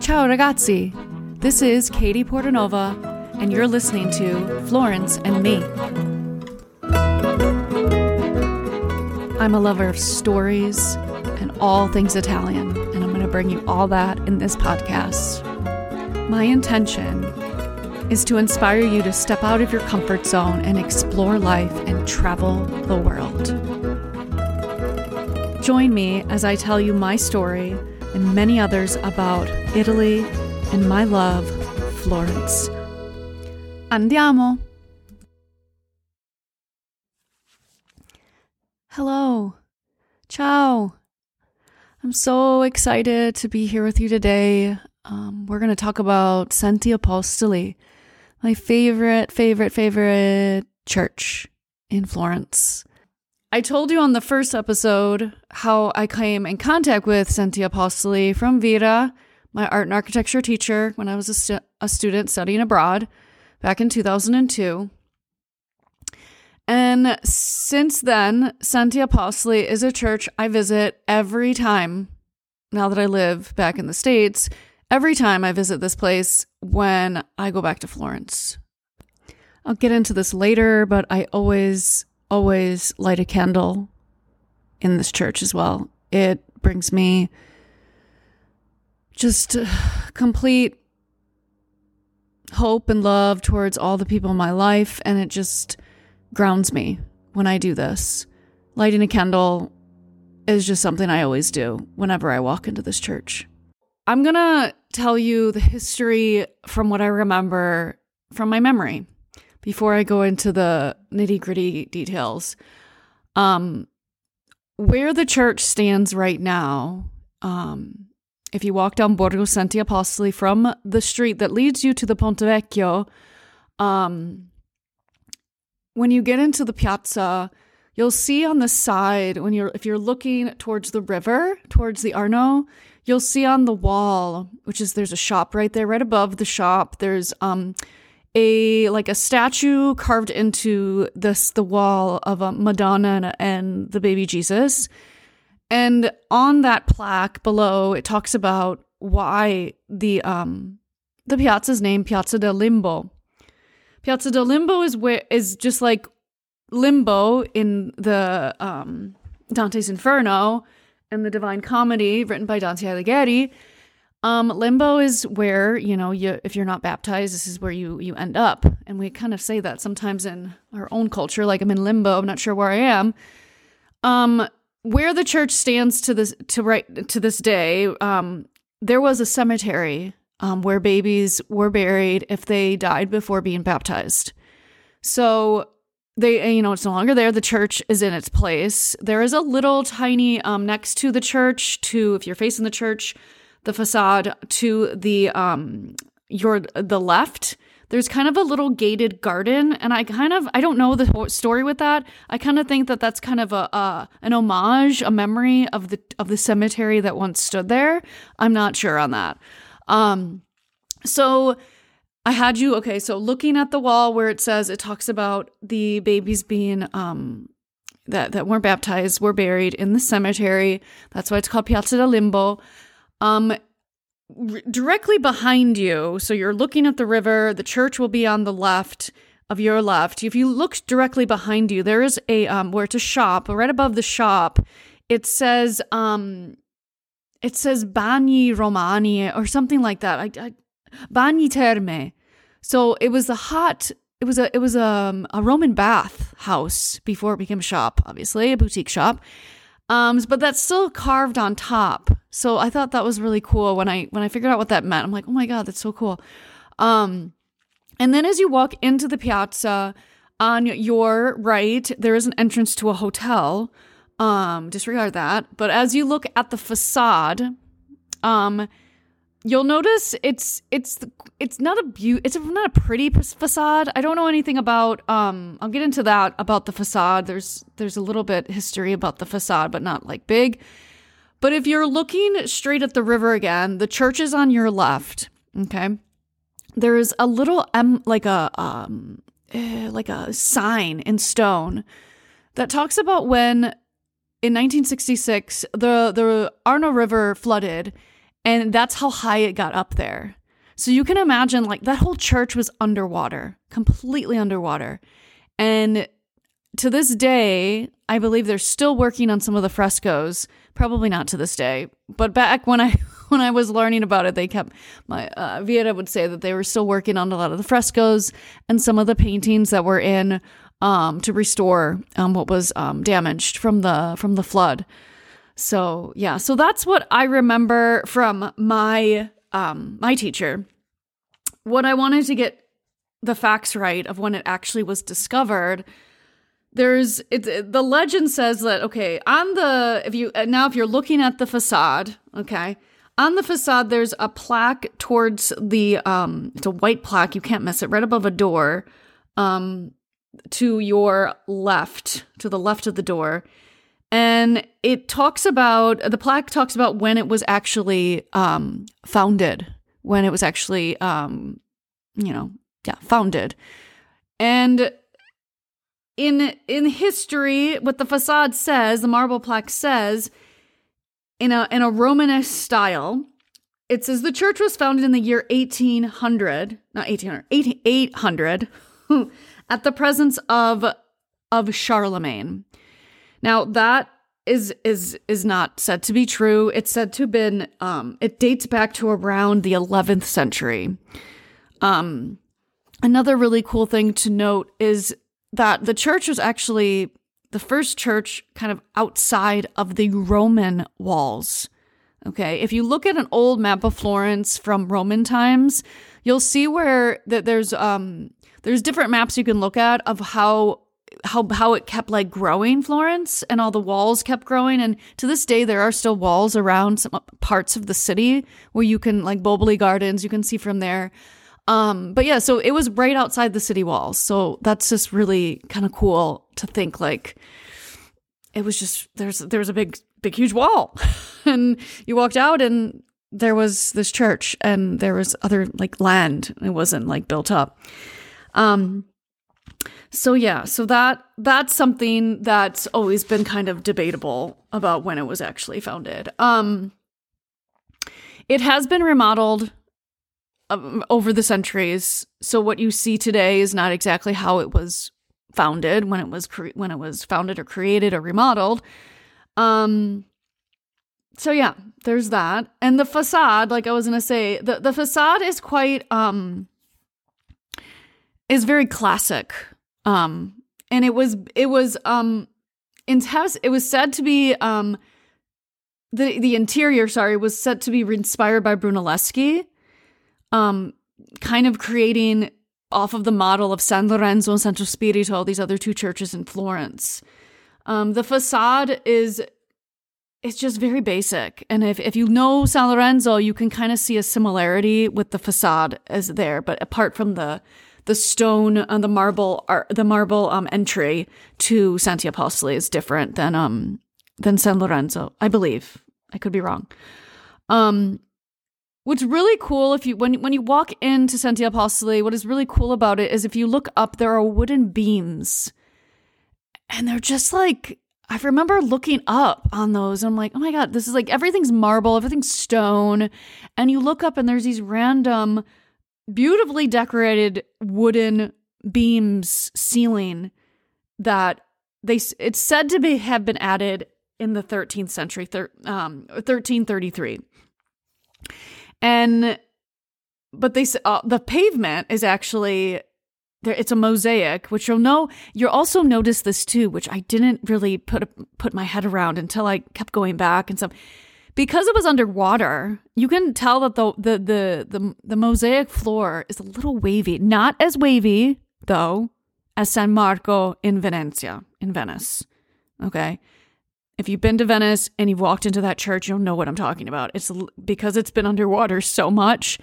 Ciao ragazzi! This is Katie Portanova, and you're listening to Florence and Me. I'm a lover of stories and all things Italian, and I'm going to bring you all that in this podcast. My intention is to inspire you to step out of your comfort zone and explore life and travel the world. Join me as I tell you my story and many others about Italy and my love, Florence. Andiamo! Hello. Ciao. I'm so excited to be here with you today. Um, we're going to talk about Santi Apostoli, my favorite, favorite, favorite church in Florence. I told you on the first episode how I came in contact with Santi Apostoli from Vera, my art and architecture teacher, when I was a, stu- a student studying abroad back in 2002. And since then, Santi Apostoli is a church I visit every time now that I live back in the States. Every time I visit this place when I go back to Florence. I'll get into this later, but I always always light a candle in this church as well. It brings me just complete hope and love towards all the people in my life, and it just grounds me when I do this. Lighting a candle is just something I always do whenever I walk into this church. I'm gonna tell you the history from what I remember from my memory before I go into the nitty gritty details. Um, where the church stands right now, um, if you walk down Borgo Santi Apostoli from the street that leads you to the Ponte Vecchio, um, when you get into the piazza, you'll see on the side when you're if you're looking towards the river, towards the Arno, you'll see on the wall, which is there's a shop right there, right above the shop. There's um a like a statue carved into this the wall of a Madonna and, and the baby Jesus. And on that plaque below, it talks about why the um the piazza's name Piazza del Limbo. Piazza del Limbo is where is just like limbo in the um Dante's Inferno and the Divine Comedy written by Dante Alighieri. Um, limbo is where you know you if you're not baptized, this is where you you end up, and we kind of say that sometimes in our own culture, like I'm in limbo, I'm not sure where I am. Um, where the church stands to this to right to this day, um, there was a cemetery um, where babies were buried if they died before being baptized. So they you know it's no longer there the church is in its place there is a little tiny um next to the church to if you're facing the church the facade to the um your the left there's kind of a little gated garden and i kind of i don't know the story with that i kind of think that that's kind of a an homage a memory of the of the cemetery that once stood there i'm not sure on that um so I had you okay, so looking at the wall where it says it talks about the babies being um that that weren't baptized were buried in the cemetery. That's why it's called Piazza del Limbo. Um r- directly behind you, so you're looking at the river, the church will be on the left of your left. If you look directly behind you, there is a um where it's a shop, right above the shop, it says um it says Bagni Romani or something like that. I, I Bagni Terme. So it was a hot. It was a it was a, um, a Roman bath house before it became a shop, obviously a boutique shop. Um, but that's still carved on top. So I thought that was really cool when I when I figured out what that meant. I'm like, oh my god, that's so cool. Um, and then as you walk into the piazza, on your right there is an entrance to a hotel. Um, disregard that. But as you look at the facade, um, you'll notice it's it's it's not a beaut it's not a pretty facade. I don't know anything about um i'll get into that about the facade. There's there's a little bit history about the facade but not like big. But if you're looking straight at the river again the church is on your left okay? There's a little um like a um eh, like a sign in stone that talks about when in 1966 the the arno river flooded And that's how high it got up there. So you can imagine like that whole church was underwater, completely underwater. And to this day, I believe they're still working on some of the frescoes. Probably not to this day, but back when I when I was learning about it, they kept my uh, Vieta would say that they were still working on a lot of the frescoes and some of the paintings that were in um, to restore um, what was um, damaged from the from the flood. So yeah, so that's what I remember from my um, my teacher. What I wanted to get the facts right of when it actually was discovered. There's it, the legend says that okay on the if you now if you're looking at the facade okay on the facade there's a plaque towards the um it's a white plaque you can't miss it right above a door um to your left to the left of the door and it talks about the plaque talks about when it was actually um, founded, when it was actually um, you know, yeah, founded. And in in history, what the facade says, the marble plaque says, in a in a Romanesque style, it says the church was founded in the year 1800, not 1800, 800, at the presence of of Charlemagne. Now that is is is not said to be true. It's said to have been um it dates back to around the 11th century. Um another really cool thing to note is that the church was actually the first church kind of outside of the Roman walls. Okay, if you look at an old map of Florence from Roman times, you'll see where that there's um there's different maps you can look at of how how how it kept like growing Florence and all the walls kept growing. And to this day there are still walls around some parts of the city where you can like Boboli Gardens you can see from there. Um but yeah so it was right outside the city walls. So that's just really kind of cool to think like it was just there's there was a big big huge wall. And you walked out and there was this church and there was other like land. It wasn't like built up. Um so yeah, so that that's something that's always been kind of debatable about when it was actually founded. Um it has been remodeled um, over the centuries. So what you see today is not exactly how it was founded when it was cre- when it was founded or created or remodeled. Um so yeah, there's that. And the facade, like I was going to say, the the facade is quite um is very classic um, and it was it was um intense. It was said to be um the the interior, sorry, was said to be inspired by Brunelleschi, um, kind of creating off of the model of San Lorenzo and Santo Spirito, these other two churches in Florence. Um, the facade is it's just very basic. And if, if you know San Lorenzo, you can kind of see a similarity with the facade as there. But apart from the the stone and the marble are the marble um entry to Santi Apostoli is different than um than San Lorenzo, I believe. I could be wrong. Um what's really cool if you when when you walk into Santi Apostoli, what is really cool about it is if you look up there are wooden beams and they're just like I remember looking up on those. and I'm like, oh my God, this is like everything's marble, everything's stone. And you look up and there's these random beautifully decorated wooden beams ceiling that they it's said to be have been added in the 13th century thir, um 1333 and but they uh, the pavement is actually there it's a mosaic which you'll know you'll also notice this too which i didn't really put put my head around until i kept going back and stuff because it was underwater, you can tell that the, the the the the, mosaic floor is a little wavy. Not as wavy though as San Marco in Venezia, in Venice. Okay. If you've been to Venice and you've walked into that church, you'll know what I'm talking about. It's because it's been underwater so much.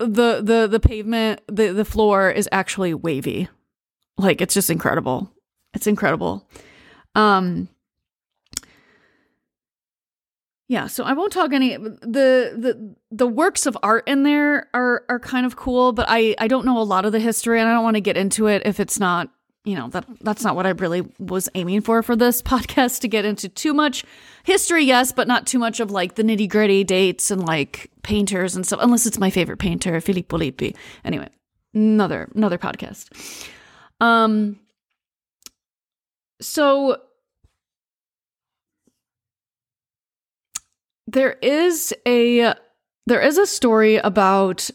The the the pavement, the the floor is actually wavy. Like it's just incredible. It's incredible. Um yeah, so I won't talk any the the the works of art in there are are kind of cool, but I I don't know a lot of the history and I don't want to get into it if it's not you know that that's not what I really was aiming for for this podcast to get into too much history, yes, but not too much of like the nitty gritty dates and like painters and stuff. Unless it's my favorite painter, Filippo Lippi. Anyway, another another podcast. Um. So there is a there is a story about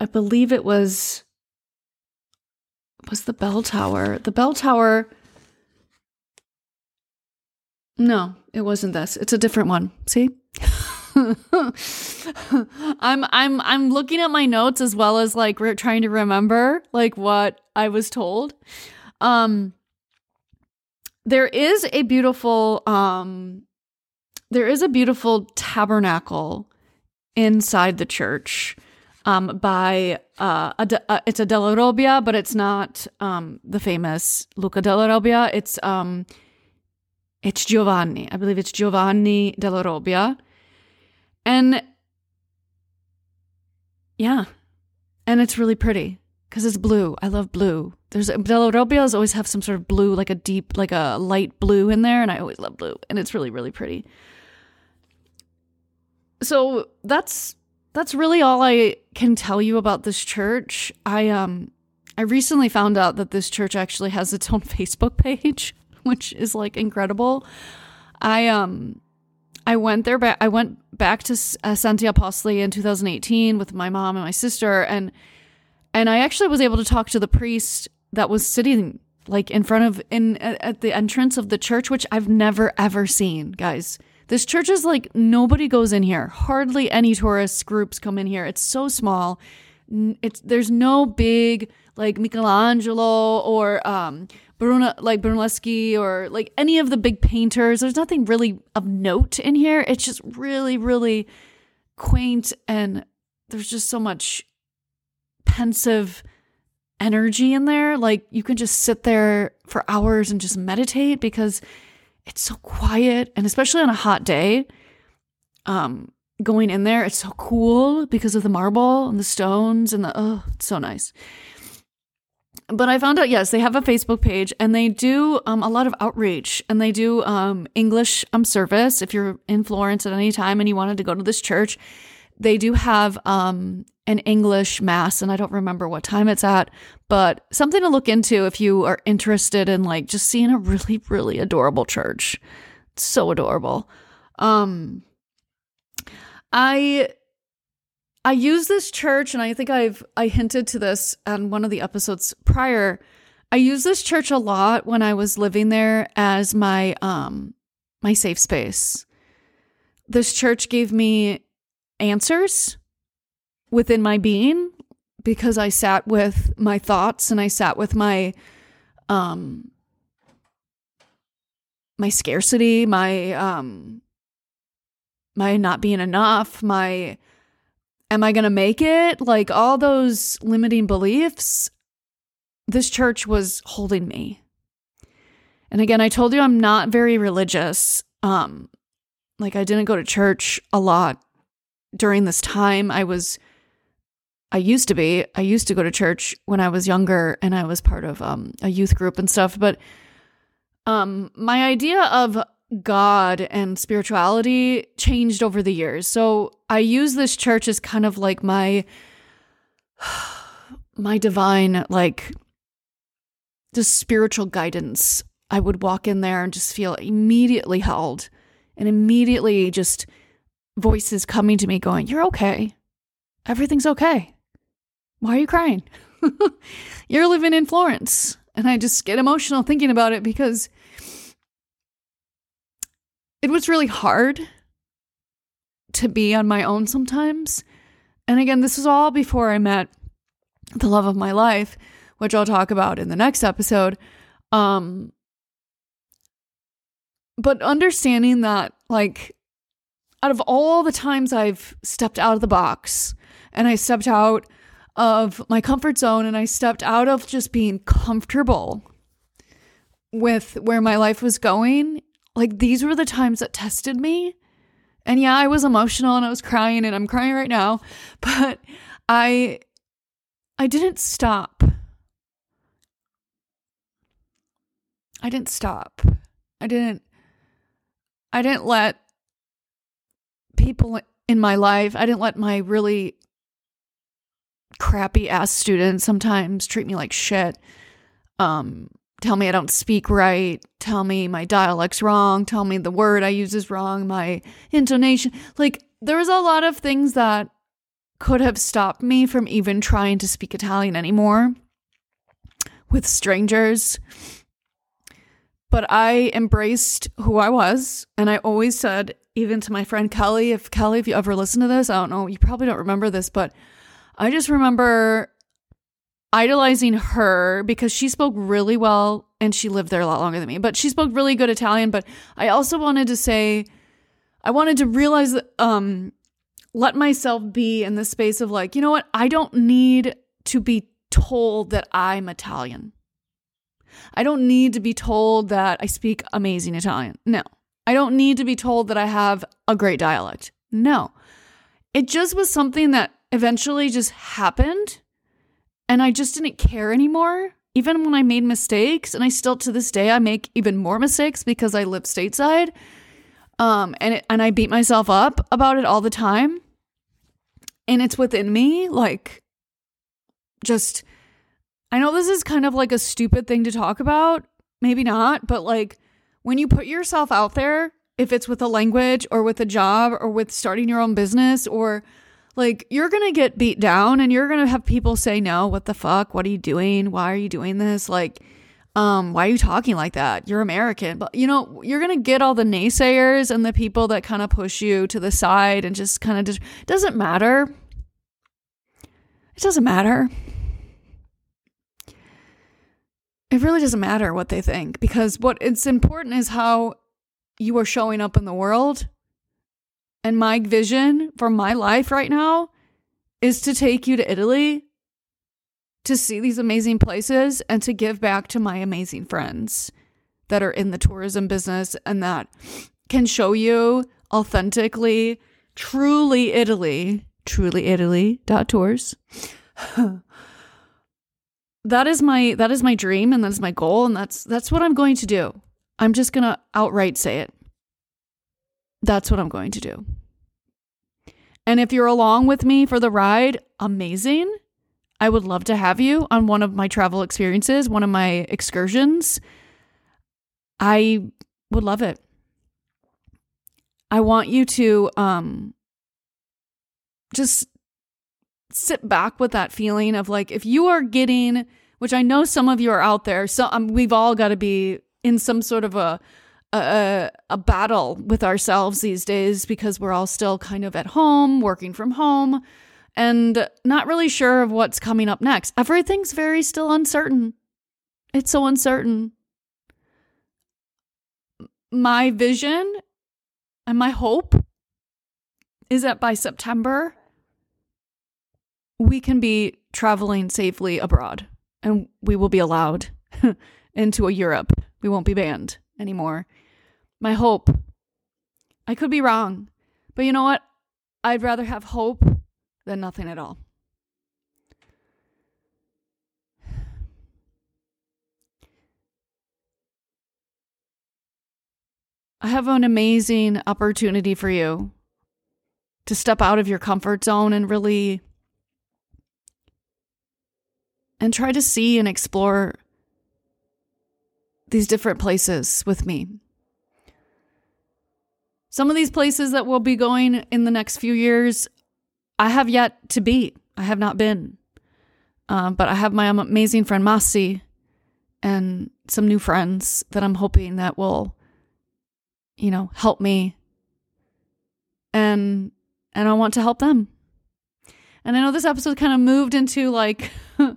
I believe it was was the bell tower. The bell tower No, it wasn't this. It's a different one. See? I'm I'm I'm looking at my notes as well as like re- trying to remember like what I was told. Um there is a beautiful um there is a beautiful tabernacle inside the church um, by uh, a de- uh, it's a Della Robbia, but it's not um, the famous Luca Della Robbia. It's um, it's Giovanni. I believe it's Giovanni Della Robbia, and yeah, and it's really pretty because it's blue. I love blue. There's Della Robbias always have some sort of blue, like a deep, like a light blue in there, and I always love blue, and it's really, really pretty so that's that's really all I can tell you about this church. I um I recently found out that this church actually has its own Facebook page, which is like incredible. I um I went there but I went back to uh, Santi Apostoli in 2018 with my mom and my sister and and I actually was able to talk to the priest that was sitting like in front of in at the entrance of the church which I've never ever seen, guys. This church is like nobody goes in here. Hardly any tourist groups come in here. It's so small. It's there's no big like Michelangelo or um Bruno like Brunelleschi or like any of the big painters. There's nothing really of note in here. It's just really really quaint and there's just so much pensive energy in there. Like you can just sit there for hours and just meditate because it's so quiet and especially on a hot day um going in there it's so cool because of the marble and the stones and the oh it's so nice. But i found out yes they have a facebook page and they do um, a lot of outreach and they do um, english um, service. If you're in florence at any time and you wanted to go to this church they do have um, an English mass, and I don't remember what time it's at, but something to look into if you are interested in like just seeing a really, really adorable church. It's so adorable. Um, I I use this church, and I think I've I hinted to this on one of the episodes prior. I use this church a lot when I was living there as my um my safe space. This church gave me answers within my being because I sat with my thoughts and I sat with my um my scarcity, my um my not being enough, my am I going to make it? Like all those limiting beliefs this church was holding me. And again, I told you I'm not very religious. Um like I didn't go to church a lot during this time. I was, I used to be, I used to go to church when I was younger and I was part of um, a youth group and stuff. But um, my idea of God and spirituality changed over the years. So I use this church as kind of like my, my divine, like, just spiritual guidance. I would walk in there and just feel immediately held and immediately just voices coming to me going, You're okay. Everything's okay. Why are you crying? You're living in Florence. And I just get emotional thinking about it because it was really hard to be on my own sometimes. And again, this was all before I met the love of my life, which I'll talk about in the next episode. Um, but understanding that, like, out of all the times I've stepped out of the box and I stepped out of my comfort zone and I stepped out of just being comfortable with where my life was going, like these were the times that tested me. And yeah, I was emotional and I was crying and I'm crying right now, but I I didn't stop. I didn't stop. I didn't I didn't let people in my life, I didn't let my really crappy ass students sometimes treat me like shit. Um tell me I don't speak right, tell me my dialect's wrong, tell me the word I use is wrong, my intonation. Like there was a lot of things that could have stopped me from even trying to speak Italian anymore with strangers. But I embraced who I was. And I always said, even to my friend Kelly, if Kelly, if you ever listen to this, I don't know, you probably don't remember this, but I just remember idolizing her because she spoke really well and she lived there a lot longer than me, but she spoke really good Italian. But I also wanted to say, I wanted to realize um, let myself be in the space of like, you know what? I don't need to be told that I'm Italian. I don't need to be told that I speak amazing Italian. No. I don't need to be told that I have a great dialect. No. It just was something that eventually just happened and I just didn't care anymore. Even when I made mistakes, and I still to this day I make even more mistakes because I live stateside. Um and it, and I beat myself up about it all the time. And it's within me like just I know this is kind of like a stupid thing to talk about, maybe not, but like when you put yourself out there, if it's with a language or with a job or with starting your own business or like you're going to get beat down and you're going to have people say no, what the fuck? What are you doing? Why are you doing this? Like um why are you talking like that? You're American. But you know, you're going to get all the naysayers and the people that kind of push you to the side and just kind of just doesn't matter. It doesn't matter it really doesn't matter what they think because what it's important is how you are showing up in the world. And my vision for my life right now is to take you to Italy to see these amazing places and to give back to my amazing friends that are in the tourism business and that can show you authentically, truly Italy, truly Italy tours. that is my that is my dream and that's my goal and that's that's what I'm going to do. I'm just going to outright say it. That's what I'm going to do. And if you're along with me for the ride, amazing. I would love to have you on one of my travel experiences, one of my excursions. I would love it. I want you to um just sit back with that feeling of like if you are getting which I know some of you are out there so um, we've all got to be in some sort of a, a a battle with ourselves these days because we're all still kind of at home working from home and not really sure of what's coming up next everything's very still uncertain it's so uncertain my vision and my hope is that by September we can be traveling safely abroad and we will be allowed into a Europe. We won't be banned anymore. My hope. I could be wrong, but you know what? I'd rather have hope than nothing at all. I have an amazing opportunity for you to step out of your comfort zone and really and try to see and explore these different places with me. Some of these places that we'll be going in the next few years, I have yet to be. I have not been. Um, but I have my amazing friend Masi and some new friends that I'm hoping that will, you know, help me. And and I want to help them. And I know this episode kind of moved into like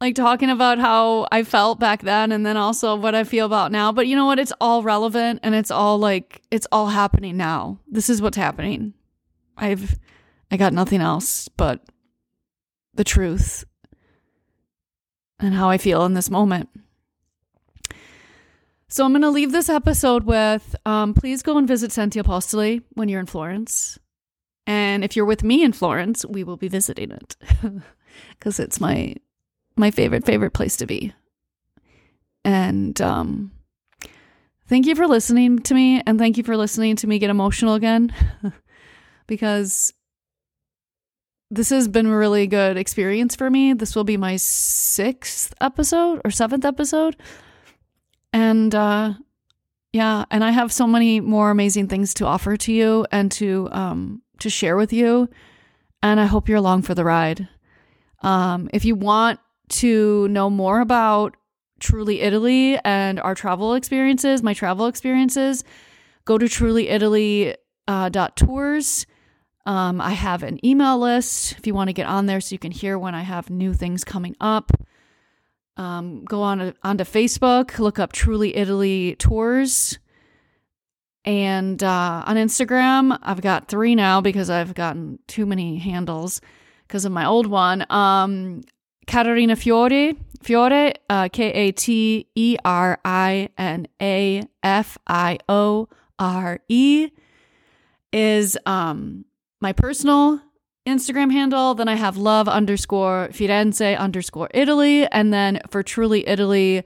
like talking about how I felt back then and then also what I feel about now. But you know what? It's all relevant and it's all like, it's all happening now. This is what's happening. I've, I got nothing else but the truth and how I feel in this moment. So I'm going to leave this episode with um, please go and visit Santi Apostoli when you're in Florence. And if you're with me in Florence, we will be visiting it because it's my my favorite, favorite place to be. And um, thank you for listening to me. And thank you for listening to me get emotional again because this has been a really good experience for me. This will be my sixth episode or seventh episode. And uh, yeah, and I have so many more amazing things to offer to you and to um, to share with you. And I hope you're along for the ride. Um, if you want to know more about Truly Italy and our travel experiences, my travel experiences, go to trulyitaly.tours. Uh, tours. Um, I have an email list if you want to get on there so you can hear when I have new things coming up. Um, go on onto Facebook, look up Truly Italy Tours. And uh, on Instagram, I've got three now because I've gotten too many handles because of my old one. Um, Katerina Fiore, Fiore, uh, K A T E R I N A F I O R E, is um, my personal Instagram handle. Then I have love underscore Firenze underscore Italy. And then for Truly Italy,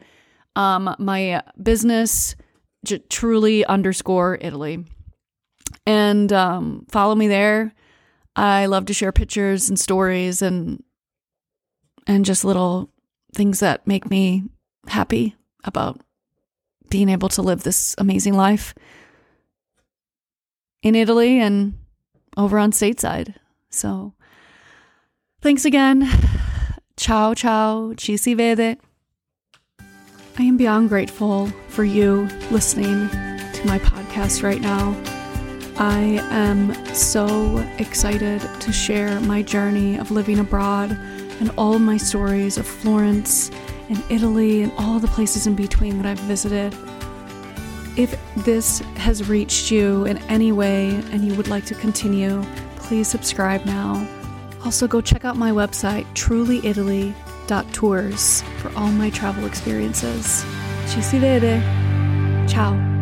um, my business, j- Truly underscore Italy. And um, follow me there. I love to share pictures and stories and and just little things that make me happy about being able to live this amazing life in Italy and over on stateside. So thanks again. Ciao, ciao. Ci si vede. I am beyond grateful for you listening to my podcast right now. I am so excited to share my journey of living abroad and all my stories of Florence and Italy and all the places in between that I've visited. If this has reached you in any way and you would like to continue, please subscribe now. Also, go check out my website, trulyitaly.tours, for all my travel experiences. Ci si vede. Ciao.